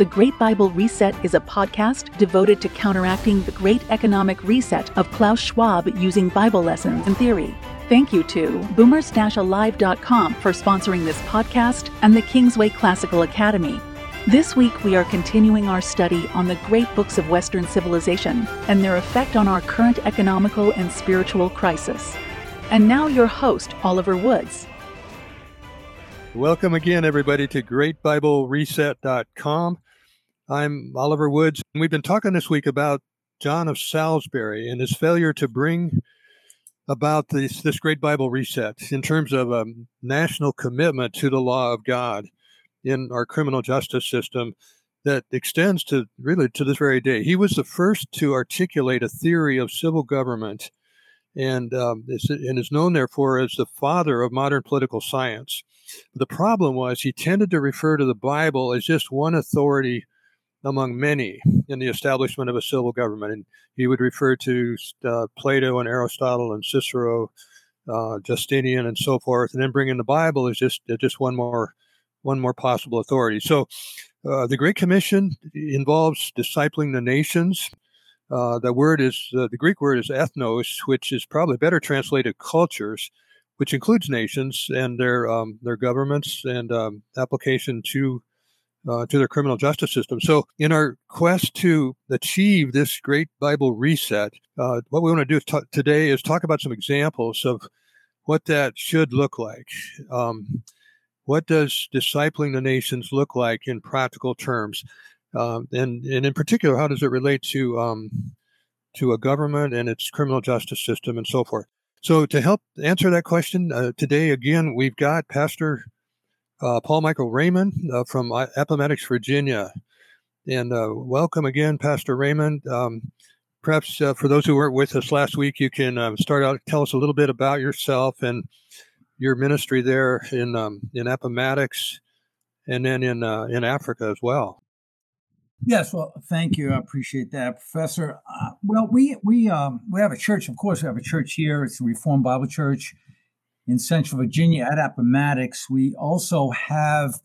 The Great Bible Reset is a podcast devoted to counteracting the great economic reset of Klaus Schwab using Bible lessons and theory. Thank you to boomers-alive.com for sponsoring this podcast and the Kingsway Classical Academy. This week, we are continuing our study on the great books of Western civilization and their effect on our current economical and spiritual crisis. And now, your host, Oliver Woods. Welcome again, everybody, to GreatBibleReset.com. I'm Oliver Woods, and we've been talking this week about John of Salisbury and his failure to bring about this, this great Bible reset in terms of a national commitment to the law of God in our criminal justice system that extends to really to this very day. He was the first to articulate a theory of civil government and, um, is, and is known, therefore, as the father of modern political science. The problem was he tended to refer to the Bible as just one authority among many in the establishment of a civil government. And he would refer to uh, Plato and Aristotle and Cicero, uh, Justinian, and so forth, and then bring in the Bible as just just one more one more possible authority. So, uh, the Great Commission involves discipling the nations. Uh, the word is uh, the Greek word is ethnos, which is probably better translated cultures, which includes nations and their um, their governments and um, application to uh, to their criminal justice system. So, in our quest to achieve this great Bible reset, uh, what we want to do t- today is talk about some examples of what that should look like. Um, what does discipling the nations look like in practical terms? Uh, and, and in particular, how does it relate to um, to a government and its criminal justice system and so forth? So, to help answer that question uh, today, again, we've got Pastor uh, Paul Michael Raymond uh, from Appomattox, Virginia. And uh, welcome again, Pastor Raymond. Um, perhaps uh, for those who weren't with us last week, you can um, start out, tell us a little bit about yourself and your ministry there in um, in Appomattox, and then in uh, in Africa as well. Yes, well, thank you. I appreciate that, Professor. Uh, well, we we um, we have a church. Of course, we have a church here. It's a Reformed Bible Church in Central Virginia at Appomattox. We also have,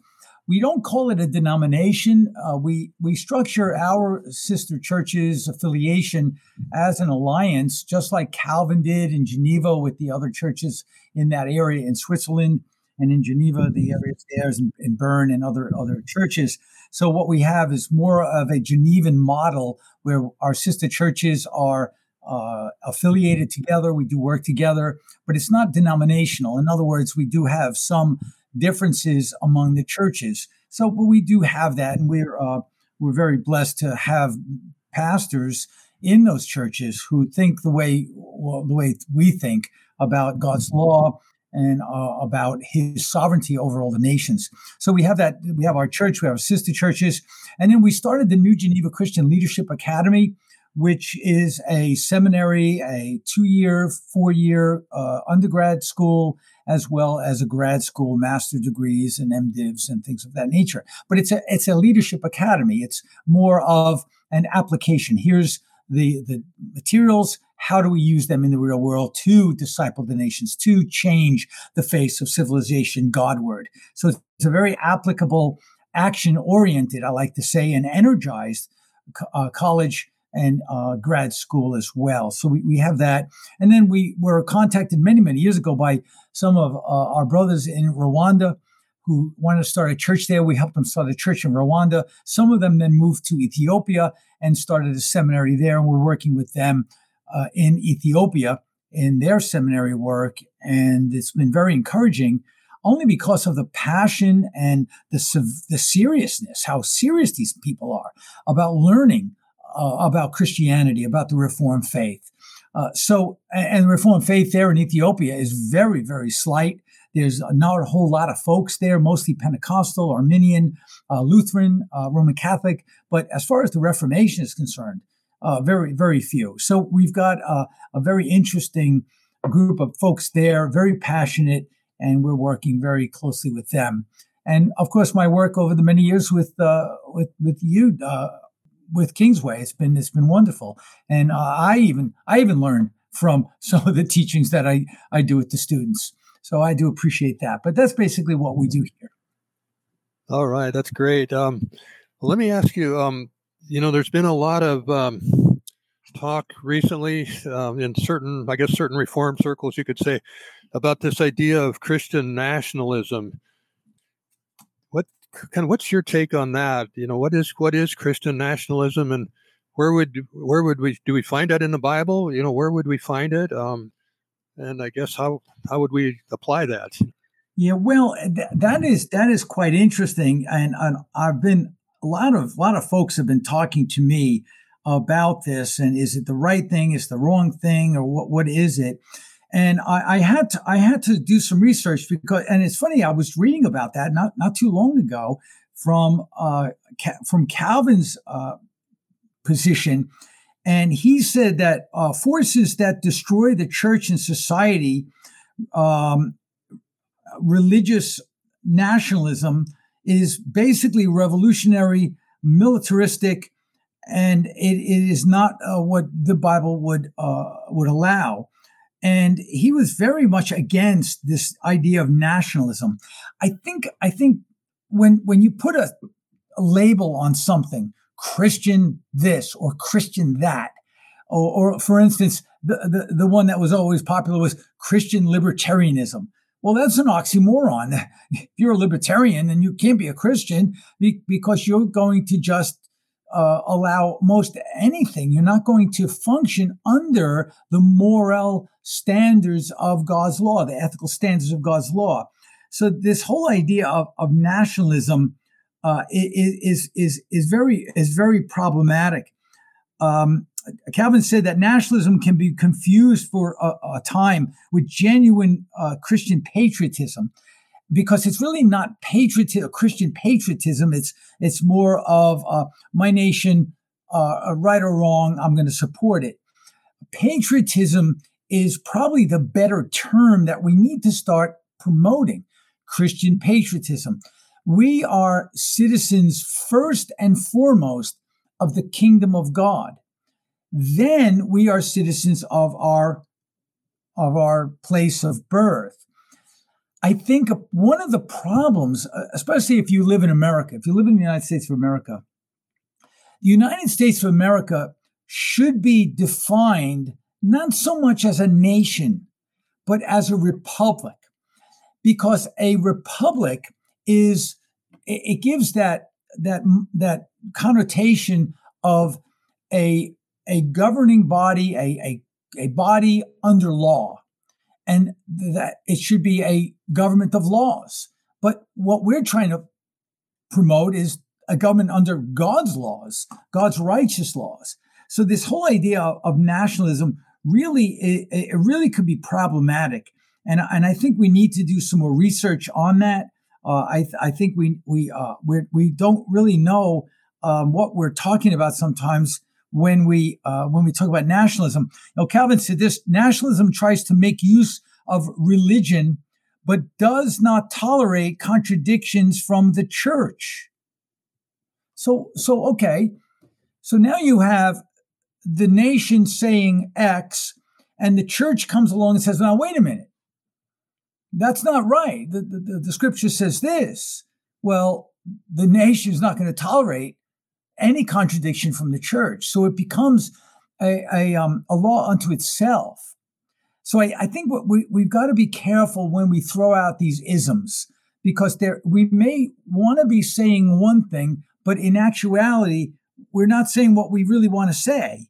we don't call it a denomination. Uh, we we structure our sister churches affiliation as an alliance, just like Calvin did in Geneva with the other churches in that area in Switzerland and in Geneva, the area there in, in Bern and other other churches. So what we have is more of a Genevan model where our sister churches are uh, affiliated together. We do work together, but it's not denominational. In other words, we do have some differences among the churches. So, but we do have that, and we're uh, we're very blessed to have pastors in those churches who think the way well, the way we think about God's law and uh, about His sovereignty over all the nations. So we have that. We have our church. We have sister churches, and then we started the New Geneva Christian Leadership Academy which is a seminary, a two year, four year uh, undergrad school, as well as a grad school, master degrees and MDivs and things of that nature. But it's a, it's a leadership academy. It's more of an application. Here's the, the materials. How do we use them in the real world to disciple the nations, to change the face of civilization Godward? So it's a very applicable, action oriented, I like to say, and energized uh, college and uh, grad school as well. So we, we have that. And then we were contacted many, many years ago by some of uh, our brothers in Rwanda who wanted to start a church there. We helped them start a church in Rwanda. Some of them then moved to Ethiopia and started a seminary there. And we're working with them uh, in Ethiopia in their seminary work. And it's been very encouraging only because of the passion and the, the seriousness, how serious these people are about learning uh, about Christianity, about the Reformed faith. Uh, so, and the Reformed faith there in Ethiopia is very, very slight. There's not a whole lot of folks there, mostly Pentecostal, Arminian, uh, Lutheran, uh, Roman Catholic. But as far as the Reformation is concerned, uh, very, very few. So we've got a very interesting group of folks there, very passionate, and we're working very closely with them. And of course, my work over the many years with uh, with with you, uh, with Kingsway. It's been it's been wonderful, and uh, I even I even learn from some of the teachings that I I do with the students. So I do appreciate that. But that's basically what we do here. All right, that's great. Um, Well, let me ask you. Um, you know, there's been a lot of um, talk recently um, in certain, I guess, certain reform circles, you could say, about this idea of Christian nationalism. Kind of what's your take on that? You know, what is what is Christian nationalism, and where would where would we do we find that in the Bible? You know, where would we find it? Um, and I guess how how would we apply that? Yeah, well, th- that is that is quite interesting, and, and I've been a lot of a lot of folks have been talking to me about this, and is it the right thing? Is the wrong thing, or what? What is it? And I, I, had to I had to do some research because, and it's funny, I was reading about that not not too long ago from uh, from Calvin's uh, position, and he said that uh, forces that destroy the church and society, um, religious nationalism, is basically revolutionary, militaristic, and it, it is not uh, what the Bible would uh, would allow. And he was very much against this idea of nationalism. I think I think when when you put a, a label on something, Christian this or Christian that, or, or for instance, the, the, the one that was always popular was Christian libertarianism. Well, that's an oxymoron. If you're a libertarian, then you can't be a Christian because you're going to just uh, allow most anything. You're not going to function under the moral standards of God's law, the ethical standards of God's law. So this whole idea of, of nationalism uh, is is is very is very problematic. Um, Calvin said that nationalism can be confused for a, a time with genuine uh, Christian patriotism because it's really not patriotism, Christian patriotism. It's it's more of uh, my nation, uh, right or wrong, I'm going to support it. Patriotism is probably the better term that we need to start promoting. Christian patriotism. We are citizens first and foremost of the kingdom of God. Then we are citizens of our of our place of birth. I think one of the problems, uh, especially if you live in America, if you live in the United States of America, the United States of America should be defined not so much as a nation, but as a republic. Because a republic is, it gives that, that, that connotation of a, a governing body, a, a, a body under law and that it should be a government of laws. But what we're trying to promote is a government under God's laws, God's righteous laws. So this whole idea of nationalism really, it, it really could be problematic. And, and I think we need to do some more research on that. Uh, I, I think we we uh, we're, we don't really know um, what we're talking about sometimes when we uh, when we talk about nationalism. Now, Calvin said this: nationalism tries to make use of religion, but does not tolerate contradictions from the church. So, so okay, so now you have the nation saying X, and the church comes along and says, "Now wait a minute, that's not right. The, the, the scripture says this." Well, the nation is not going to tolerate any contradiction from the church. So it becomes a, a, um, a law unto itself. So I, I think what we, we've got to be careful when we throw out these isms because there we may want to be saying one thing, but in actuality, we're not saying what we really want to say.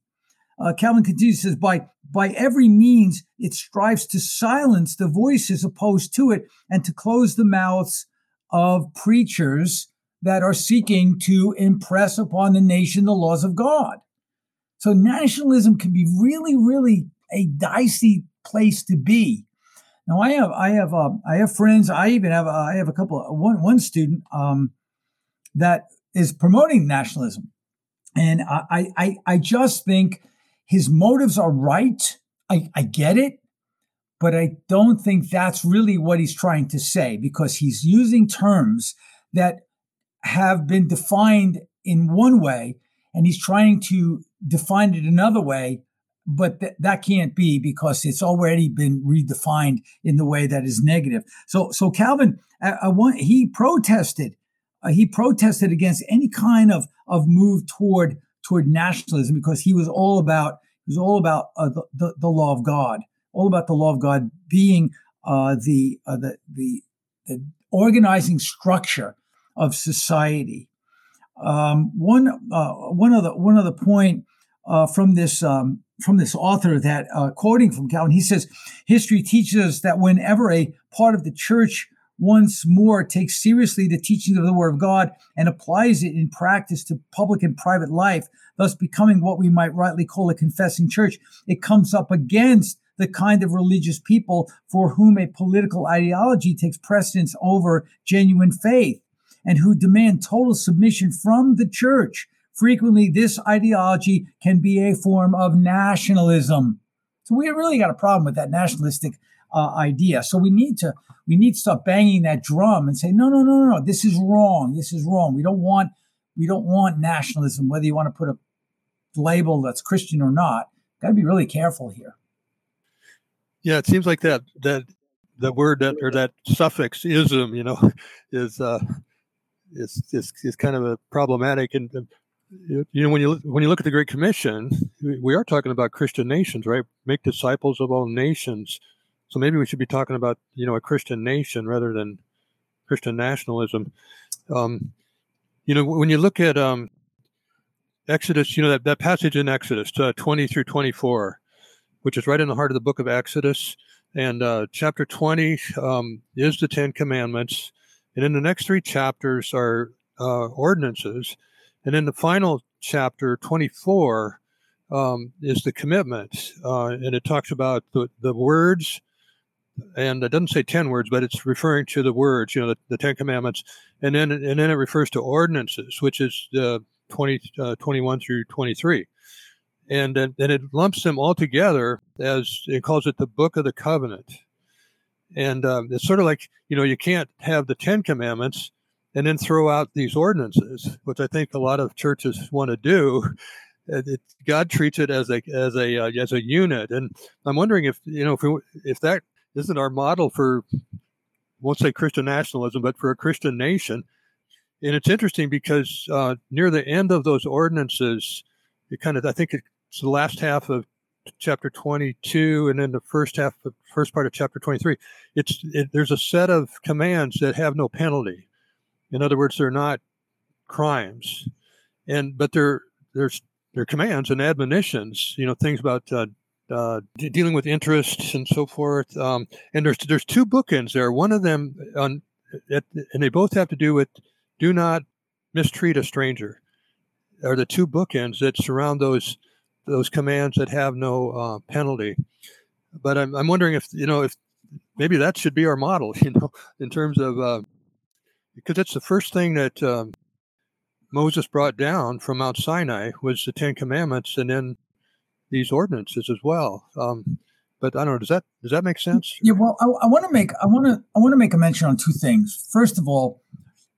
Uh, Calvin continues says, by by every means it strives to silence the voices opposed to it and to close the mouths of preachers that are seeking to impress upon the nation the laws of God. So nationalism can be really, really a dicey place to be. Now I have I have uh, I have friends. I even have uh, I have a couple one one student um, that is promoting nationalism, and I, I I just think his motives are right. I, I get it, but I don't think that's really what he's trying to say because he's using terms that have been defined in one way and he's trying to define it another way but th- that can't be because it's already been redefined in the way that is negative so so calvin I, I want, he protested uh, he protested against any kind of of move toward toward nationalism because he was all about he was all about uh, the, the, the law of God, all about the law of God being uh, the, uh, the the the organizing structure of society. Um, one uh, one of the one of the point uh, from this um, from this author that uh, quoting from Calvin, he says, history teaches us that whenever a part of the church once more takes seriously the teachings of the Word of God and applies it in practice to public and private life, thus becoming what we might rightly call a confessing church, it comes up against the kind of religious people for whom a political ideology takes precedence over genuine faith and who demand total submission from the church. Frequently, this ideology can be a form of nationalism. So we really got a problem with that nationalistic uh, idea. So we need to we need to start banging that drum and say, no, no, no, no, no, this is wrong. This is wrong. We don't want we don't want nationalism, whether you want to put a label that's Christian or not. Got to be really careful here. Yeah, it seems like that that the word that or that suffix ism, you know, is uh, is is, is kind of a problematic. And you know, when you when you look at the Great Commission, we are talking about Christian nations, right? Make disciples of all nations. So maybe we should be talking about you know a Christian nation rather than Christian nationalism. Um, you know, when you look at um, Exodus, you know that, that passage in Exodus uh, 20 through 24, which is right in the heart of the book of Exodus, and uh, chapter 20 um, is the Ten Commandments, and in the next three chapters are uh, ordinances, and then the final chapter 24 um, is the commitment, uh, and it talks about the, the words and it doesn't say 10 words but it's referring to the words you know the, the 10 commandments. And then and then it refers to ordinances which is the 20 uh, 21 through 23 and then, then it lumps them all together as it calls it the book of the covenant. And um, it's sort of like you know you can't have the 10 commandments and then throw out these ordinances which i think a lot of churches want to do. It, God treats it as a as a uh, as a unit, and I'm wondering if you know if we, if that isn't our model for won't say Christian nationalism, but for a Christian nation. And it's interesting because uh, near the end of those ordinances, it kind of I think it's the last half of chapter 22 and then the first half of first part of chapter 23 it's it, there's a set of commands that have no penalty in other words they're not crimes and but they're there's they're commands and admonitions you know things about uh, uh, dealing with interests and so forth. Um, and there's there's two bookends there. One of them, on, at, and they both have to do with do not mistreat a stranger. Are the two bookends that surround those those commands that have no uh, penalty. But I'm, I'm wondering if you know if maybe that should be our model. You know, in terms of uh, because it's the first thing that um, Moses brought down from Mount Sinai was the Ten Commandments, and then these ordinances as well. Um, but I don't know. Does that does that make sense? Yeah. Well, I, I want to make I want to I want to make a mention on two things. First of all,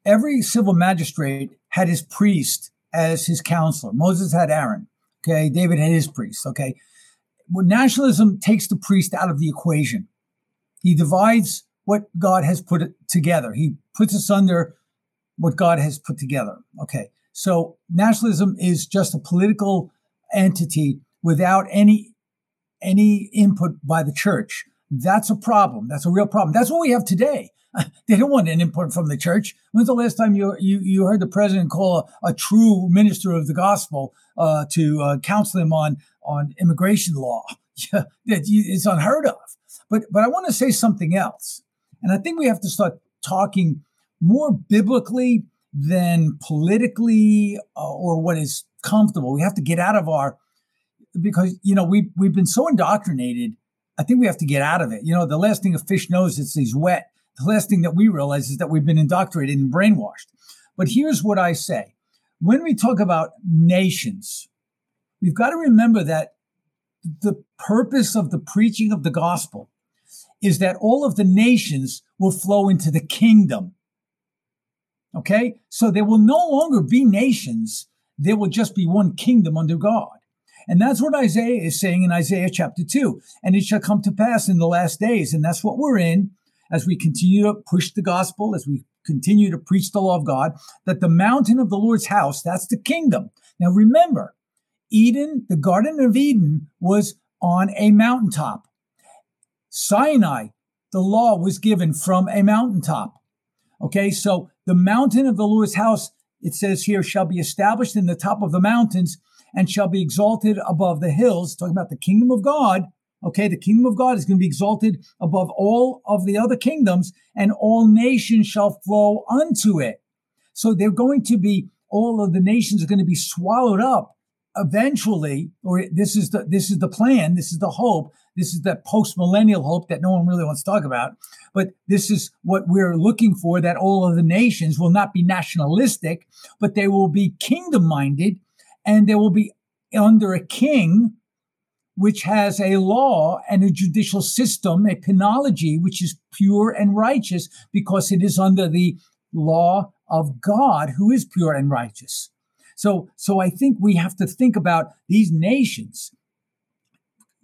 every civil magistrate had his priest as his counselor. Moses had Aaron. Okay. David had his priest. Okay. When nationalism takes the priest out of the equation, he divides what God has put together. He puts us under what God has put together. Okay. So nationalism is just a political entity without any any input by the church. That's a problem. That's a real problem. That's what we have today. they don't want an input from the church. When's the last time you you, you heard the president call a, a true minister of the gospel uh, to uh, counsel him on on immigration law? it's unheard of. But but I want to say something else, and I think we have to start talking more biblically than politically uh, or what is comfortable. We have to get out of our because you know we we've been so indoctrinated. I think we have to get out of it. You know, the last thing a fish knows is he's wet. The last thing that we realize is that we've been indoctrinated and brainwashed. But here's what I say: when we talk about nations, we've got to remember that the purpose of the preaching of the gospel is that all of the nations will flow into the kingdom. Okay? So there will no longer be nations. There will just be one kingdom under God. And that's what Isaiah is saying in Isaiah chapter 2. And it shall come to pass in the last days. And that's what we're in as we continue to push the gospel, as we continue to preach the law of God, that the mountain of the Lord's house, that's the kingdom. Now remember, Eden, the Garden of Eden, was on a mountaintop. Sinai, the law was given from a mountaintop. Okay, so the mountain of the Lord's house, it says here, shall be established in the top of the mountains and shall be exalted above the hills. Talking about the kingdom of God. Okay, the kingdom of God is going to be exalted above all of the other kingdoms, and all nations shall flow unto it. So they're going to be, all of the nations are going to be swallowed up eventually, or this is the this is the plan, this is the hope, this is that post millennial hope that no one really wants to talk about. But this is what we're looking for: that all of the nations will not be nationalistic, but they will be kingdom minded, and they will be under a king which has a law and a judicial system, a penology which is pure and righteous because it is under the law of God who is pure and righteous. So, so I think we have to think about these nations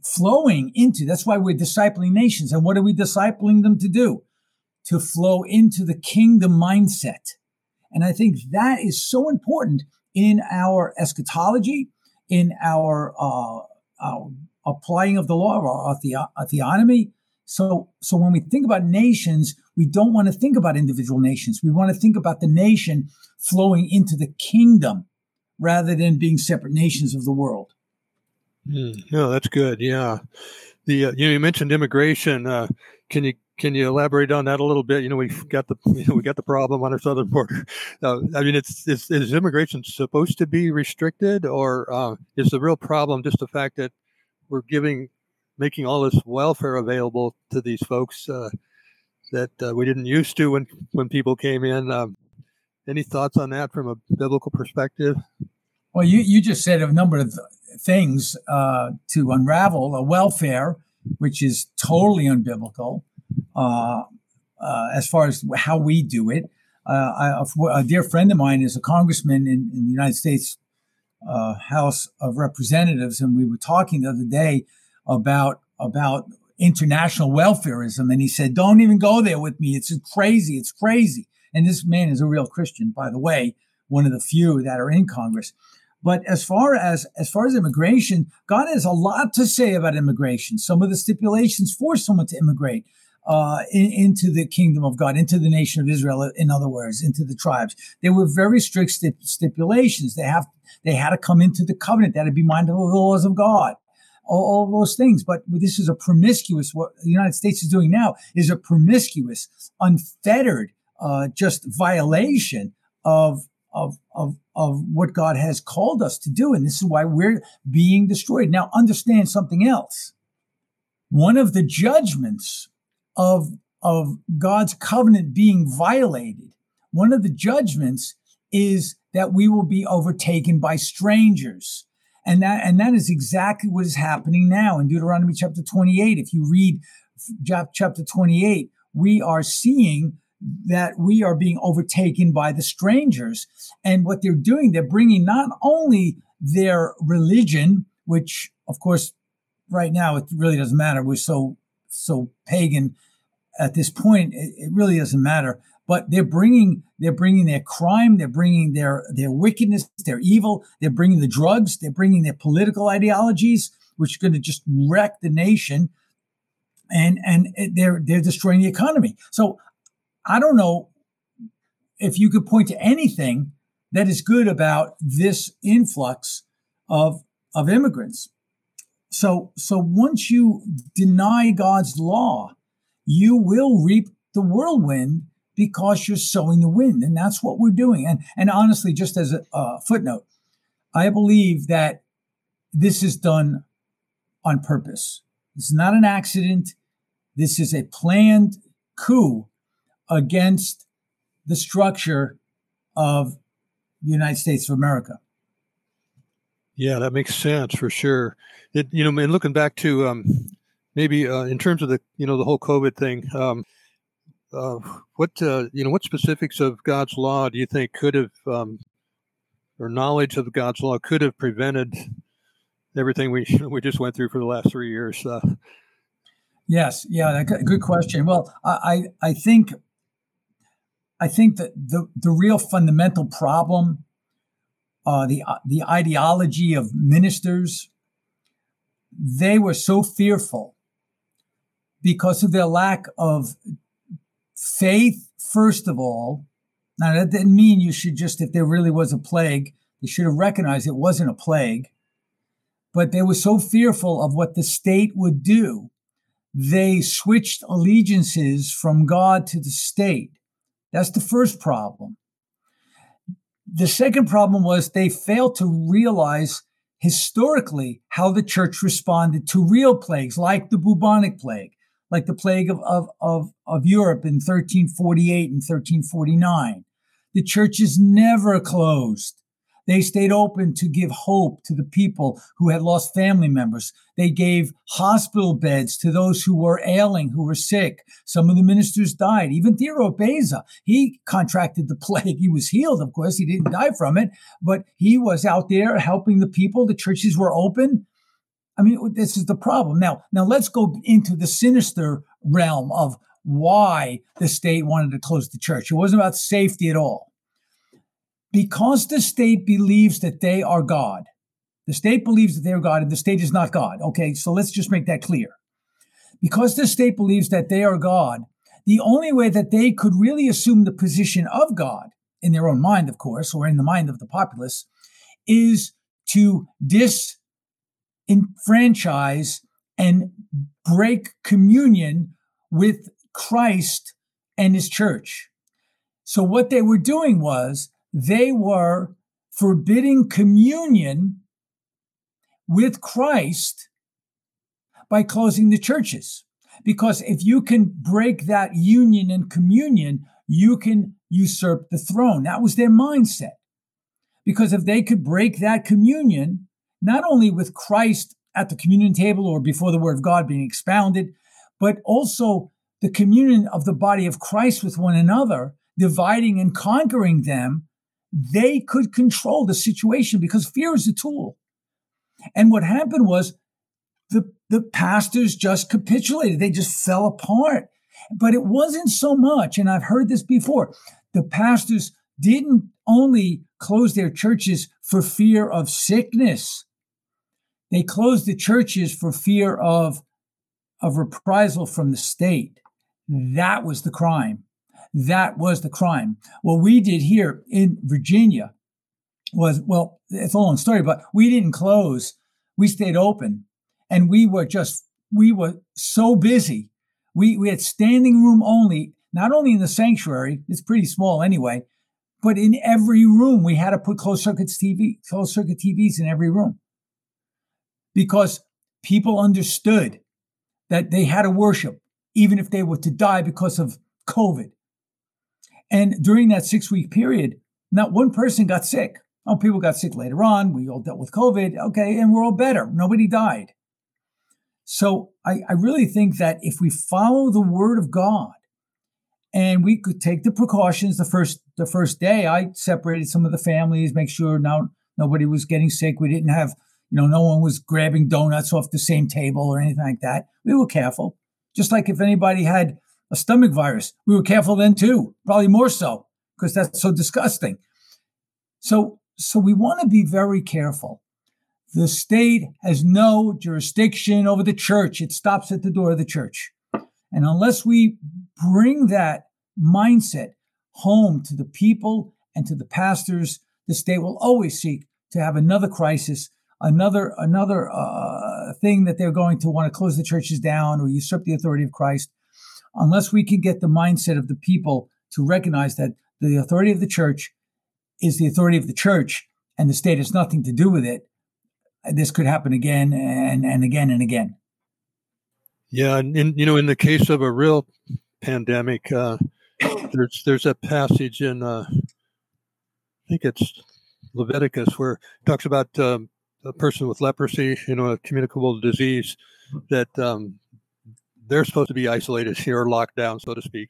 flowing into, that's why we're discipling nations. And what are we discipling them to do? To flow into the kingdom mindset. And I think that is so important in our eschatology, in our, uh, our applying of the law, our, our theonomy. So, so when we think about nations, we don't want to think about individual nations. We want to think about the nation flowing into the kingdom rather than being separate nations of the world. Mm, no, that's good. Yeah, the uh, you know you mentioned immigration. Uh, can you can you elaborate on that a little bit? You know, we've got the you know, we got the problem on our southern border. Uh, I mean, it's, it's is immigration supposed to be restricted, or uh, is the real problem just the fact that we're giving making all this welfare available to these folks uh, that uh, we didn't used to when when people came in? Um, any thoughts on that from a biblical perspective? Well, you, you just said a number of things uh, to unravel a welfare, which is totally unbiblical uh, uh, as far as how we do it. Uh, I, a dear friend of mine is a congressman in, in the United States uh, House of Representatives, and we were talking the other day about about international welfareism, and he said, "Don't even go there with me. It's crazy. It's crazy." And this man is a real Christian, by the way, one of the few that are in Congress. But as far as as far as immigration, God has a lot to say about immigration. Some of the stipulations for someone to immigrate uh, in, into the kingdom of God, into the nation of Israel. In other words, into the tribes. They were very strict stip- stipulations. They have they had to come into the covenant. They had to be mindful of the laws of God. All, all those things. But this is a promiscuous. What the United States is doing now is a promiscuous, unfettered uh, just violation of, of, of, of what God has called us to do. And this is why we're being destroyed. Now, understand something else. One of the judgments of, of God's covenant being violated, one of the judgments is that we will be overtaken by strangers. And that, and that is exactly what is happening now in Deuteronomy chapter 28. If you read chapter 28, we are seeing that we are being overtaken by the strangers. And what they're doing, they're bringing not only their religion, which of course, right now it really doesn't matter. We're so, so pagan at this point. It, it really doesn't matter. But they're bringing, they're bringing their crime, they're bringing their their wickedness, their evil, they're bringing the drugs, they're bringing their political ideologies, which are going to just wreck the nation and and they're they're destroying the economy. So I don't know if you could point to anything that is good about this influx of of immigrants. So so once you deny God's law, you will reap the whirlwind because you're sowing the wind, and that's what we're doing. And and honestly, just as a, a footnote, I believe that this is done on purpose. This is not an accident. This is a planned coup against the structure of the United States of America. Yeah, that makes sense for sure. It, you know, and looking back to um, maybe uh, in terms of the you know the whole COVID thing, um, uh, what uh, you know what specifics of God's law do you think could have um, or knowledge of God's law could have prevented everything we we just went through for the last three years? Uh, yes, yeah, good question. Well, I I think I think that the, the real fundamental problem, uh, the, the ideology of ministers, they were so fearful because of their lack of faith, first of all. Now, that didn't mean you should just, if there really was a plague, they should have recognized it wasn't a plague. But they were so fearful of what the state would do, they switched allegiances from God to the state. That's the first problem. The second problem was they failed to realize historically how the church responded to real plagues like the bubonic plague, like the plague of, of, of, of Europe in 1348 and 1349. The church is never closed. They stayed open to give hope to the people who had lost family members. They gave hospital beds to those who were ailing, who were sick. Some of the ministers died. Even Theo Beza, he contracted the plague. He was healed, of course. He didn't die from it, but he was out there helping the people. The churches were open. I mean, this is the problem. Now, now let's go into the sinister realm of why the state wanted to close the church. It wasn't about safety at all because the state believes that they are God, the state believes that they are God and the state is not God. Okay, so let's just make that clear. Because the state believes that they are God, the only way that they could really assume the position of God, in their own mind, of course, or in the mind of the populace, is to disenfranchise and break communion with Christ and his church. So what they were doing was they were forbidding communion with Christ by closing the churches. Because if you can break that union and communion, you can usurp the throne. That was their mindset. Because if they could break that communion, not only with Christ at the communion table or before the word of God being expounded, but also the communion of the body of Christ with one another, dividing and conquering them, they could control the situation because fear is a tool. And what happened was the, the pastors just capitulated. They just fell apart. But it wasn't so much, and I've heard this before, the pastors didn't only close their churches for fear of sickness. They closed the churches for fear of, of reprisal from the state. That was the crime. That was the crime. What we did here in Virginia was, well, it's a long story, but we didn't close. We stayed open and we were just, we were so busy. We, we had standing room only, not only in the sanctuary, it's pretty small anyway, but in every room we had to put closed circuit TV, closed circuit TVs in every room because people understood that they had to worship even if they were to die because of COVID. And during that six week period, not one person got sick. Oh, people got sick later on. We all dealt with COVID. Okay. And we're all better. Nobody died. So I, I really think that if we follow the word of God and we could take the precautions the first the first day, I separated some of the families, make sure now nobody was getting sick. We didn't have, you know, no one was grabbing donuts off the same table or anything like that. We were careful. Just like if anybody had a stomach virus. We were careful then too, probably more so because that's so disgusting. So, so we want to be very careful. The state has no jurisdiction over the church. It stops at the door of the church. And unless we bring that mindset home to the people and to the pastors, the state will always seek to have another crisis, another another uh, thing that they're going to want to close the churches down or usurp the authority of Christ unless we can get the mindset of the people to recognize that the authority of the church is the authority of the church and the state has nothing to do with it, this could happen again and, and again and again. Yeah, and in, you know, in the case of a real pandemic, uh, there's there's a passage in uh, I think it's Leviticus where it talks about um, a person with leprosy, you know, a communicable disease that um, they're supposed to be isolated here, locked down, so to speak,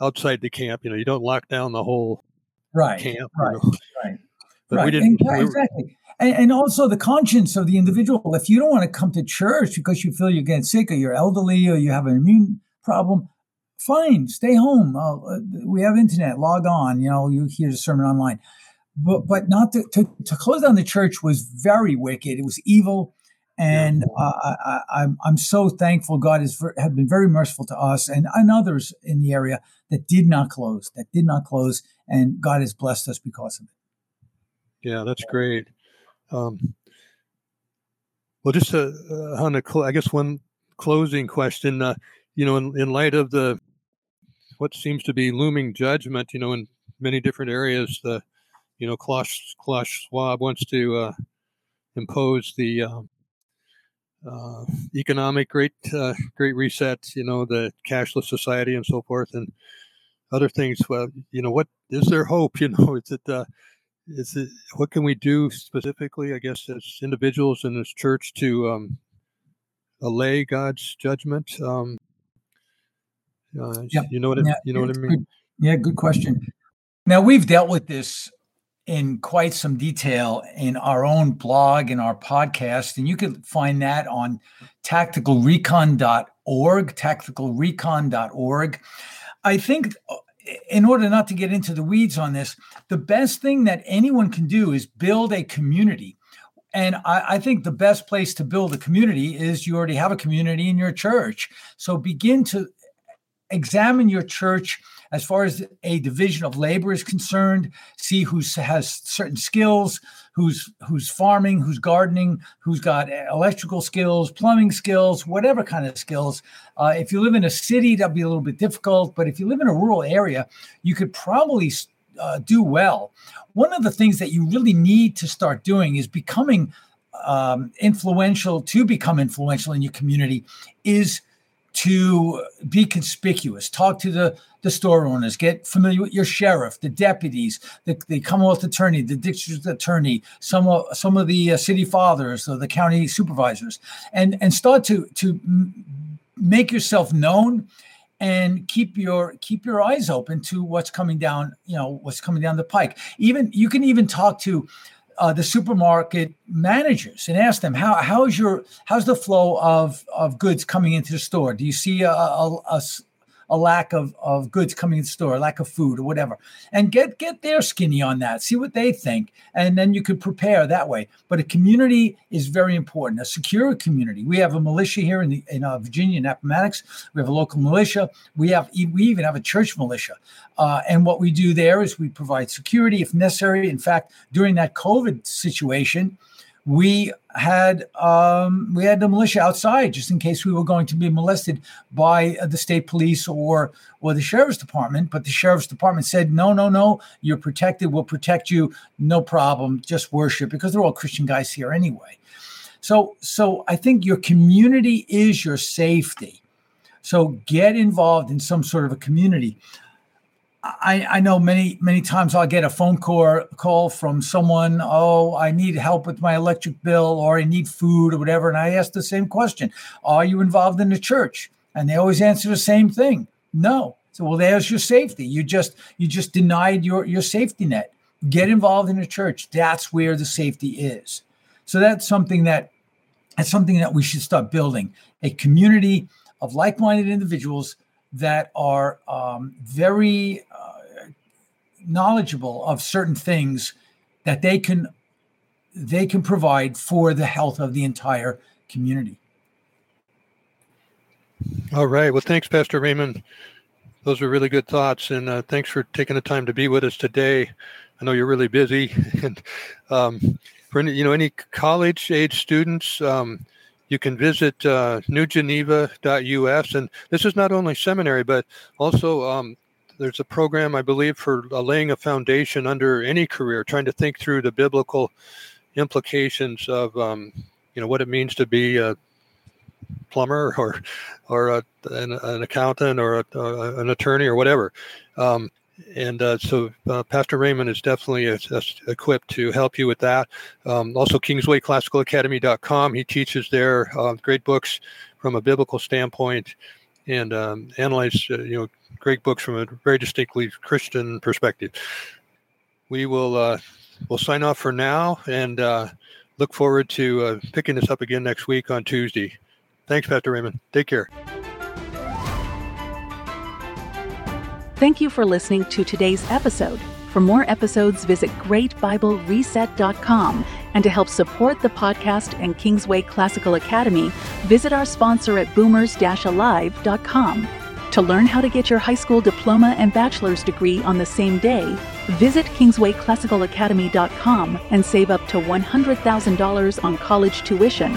outside the camp. You know, you don't lock down the whole right, camp. Right, you know? right, but right. we didn't. And, exactly. And, and also the conscience of the individual. If you don't want to come to church because you feel you're getting sick or you're elderly or you have an immune problem, fine, stay home. Uh, we have internet, log on. You know, you hear the sermon online. But but not to, to, to close down the church was very wicked. It was evil, and uh, I, I'm I'm so thankful God has have been very merciful to us and, and others in the area that did not close, that did not close, and God has blessed us because of it. Yeah, that's great. Um, well, just uh, uh, on the, I guess one closing question. Uh, you know, in, in light of the what seems to be looming judgment, you know, in many different areas, the you know, Klaus, Klaus Schwab wants to uh, impose the um, uh, economic great uh, great reset, you know, the cashless society and so forth, and other things. Well, you know, what is there hope? You know, is it uh, is it what can we do specifically? I guess as individuals in this church to um, allay God's judgment. Um, uh, yeah. You know what yeah. you know what I mean? Good. Yeah, good question. Now we've dealt with this in quite some detail in our own blog and our podcast. And you can find that on tacticalrecon.org, tacticalrecon.org. I think uh, in order not to get into the weeds on this, the best thing that anyone can do is build a community. And I, I, think the best place to build a community is you already have a community in your church. So begin to examine your church as far as a division of labor is concerned, see who has certain skills, who's who's farming, who's gardening, who's got electrical skills, plumbing skills, whatever kind of skills. Uh, if you live in a city, that'd be a little bit difficult. But if you live in a rural area, you could probably uh, do well. One of the things that you really need to start doing is becoming um, influential. To become influential in your community is to be conspicuous. Talk to the the store owners, get familiar with your sheriff, the deputies, the, the Commonwealth attorney, the district attorney, some of some of the uh, city fathers, or the county supervisors, and and start to to make yourself known and keep your keep your eyes open to what's coming down you know what's coming down the pike. Even you can even talk to uh, the supermarket managers and ask them how how's your how's the flow of of goods coming into the store? Do you see a, a, a a lack of, of goods coming in store, lack of food or whatever, and get get their skinny on that. See what they think, and then you could prepare that way. But a community is very important. A secure community. We have a militia here in the, in uh, Virginia in Appomattox. We have a local militia. We have we even have a church militia. Uh, and what we do there is we provide security if necessary. In fact, during that COVID situation we had um, we had the militia outside just in case we were going to be molested by uh, the state police or or the sheriff's department. But the sheriff's department said, "No, no, no, you're protected. We'll protect you. No problem. Just worship because they're all Christian guys here anyway." So, so I think your community is your safety. So get involved in some sort of a community. I, I know many many times I'll get a phone call call from someone. Oh, I need help with my electric bill, or I need food, or whatever. And I ask the same question: Are you involved in the church? And they always answer the same thing: No. So, well, there's your safety. You just you just denied your your safety net. Get involved in the church. That's where the safety is. So that's something that that's something that we should start building a community of like-minded individuals that are um, very uh, knowledgeable of certain things that they can they can provide for the health of the entire community. All right. Well, thanks, Pastor Raymond. Those are really good thoughts, and uh, thanks for taking the time to be with us today. I know you're really busy, and um, for any, you know any college age students, um, you can visit uh, newgeneva.us. And this is not only seminary, but also um, there's a program, I believe, for uh, laying a foundation under any career, trying to think through the biblical implications of, um, you know, what it means to be a plumber or, or a, an, an, accountant or a, uh, an attorney or whatever. Um, and uh, so uh, Pastor Raymond is definitely a, a, equipped to help you with that. Um, also, KingswayClassicalAcademy.com. He teaches there uh, great books from a biblical standpoint and um, analyze uh, you know great books from a very distinctly Christian perspective. We will uh, we'll sign off for now and uh, look forward to picking this up again next week on Tuesday. Thanks, Pastor Raymond. Take care. Thank you for listening to today's episode. For more episodes, visit greatbiblereset.com. And to help support the podcast and Kingsway Classical Academy, visit our sponsor at boomers-alive.com. To learn how to get your high school diploma and bachelor's degree on the same day, visit kingswayclassicalacademy.com and save up to $100,000 on college tuition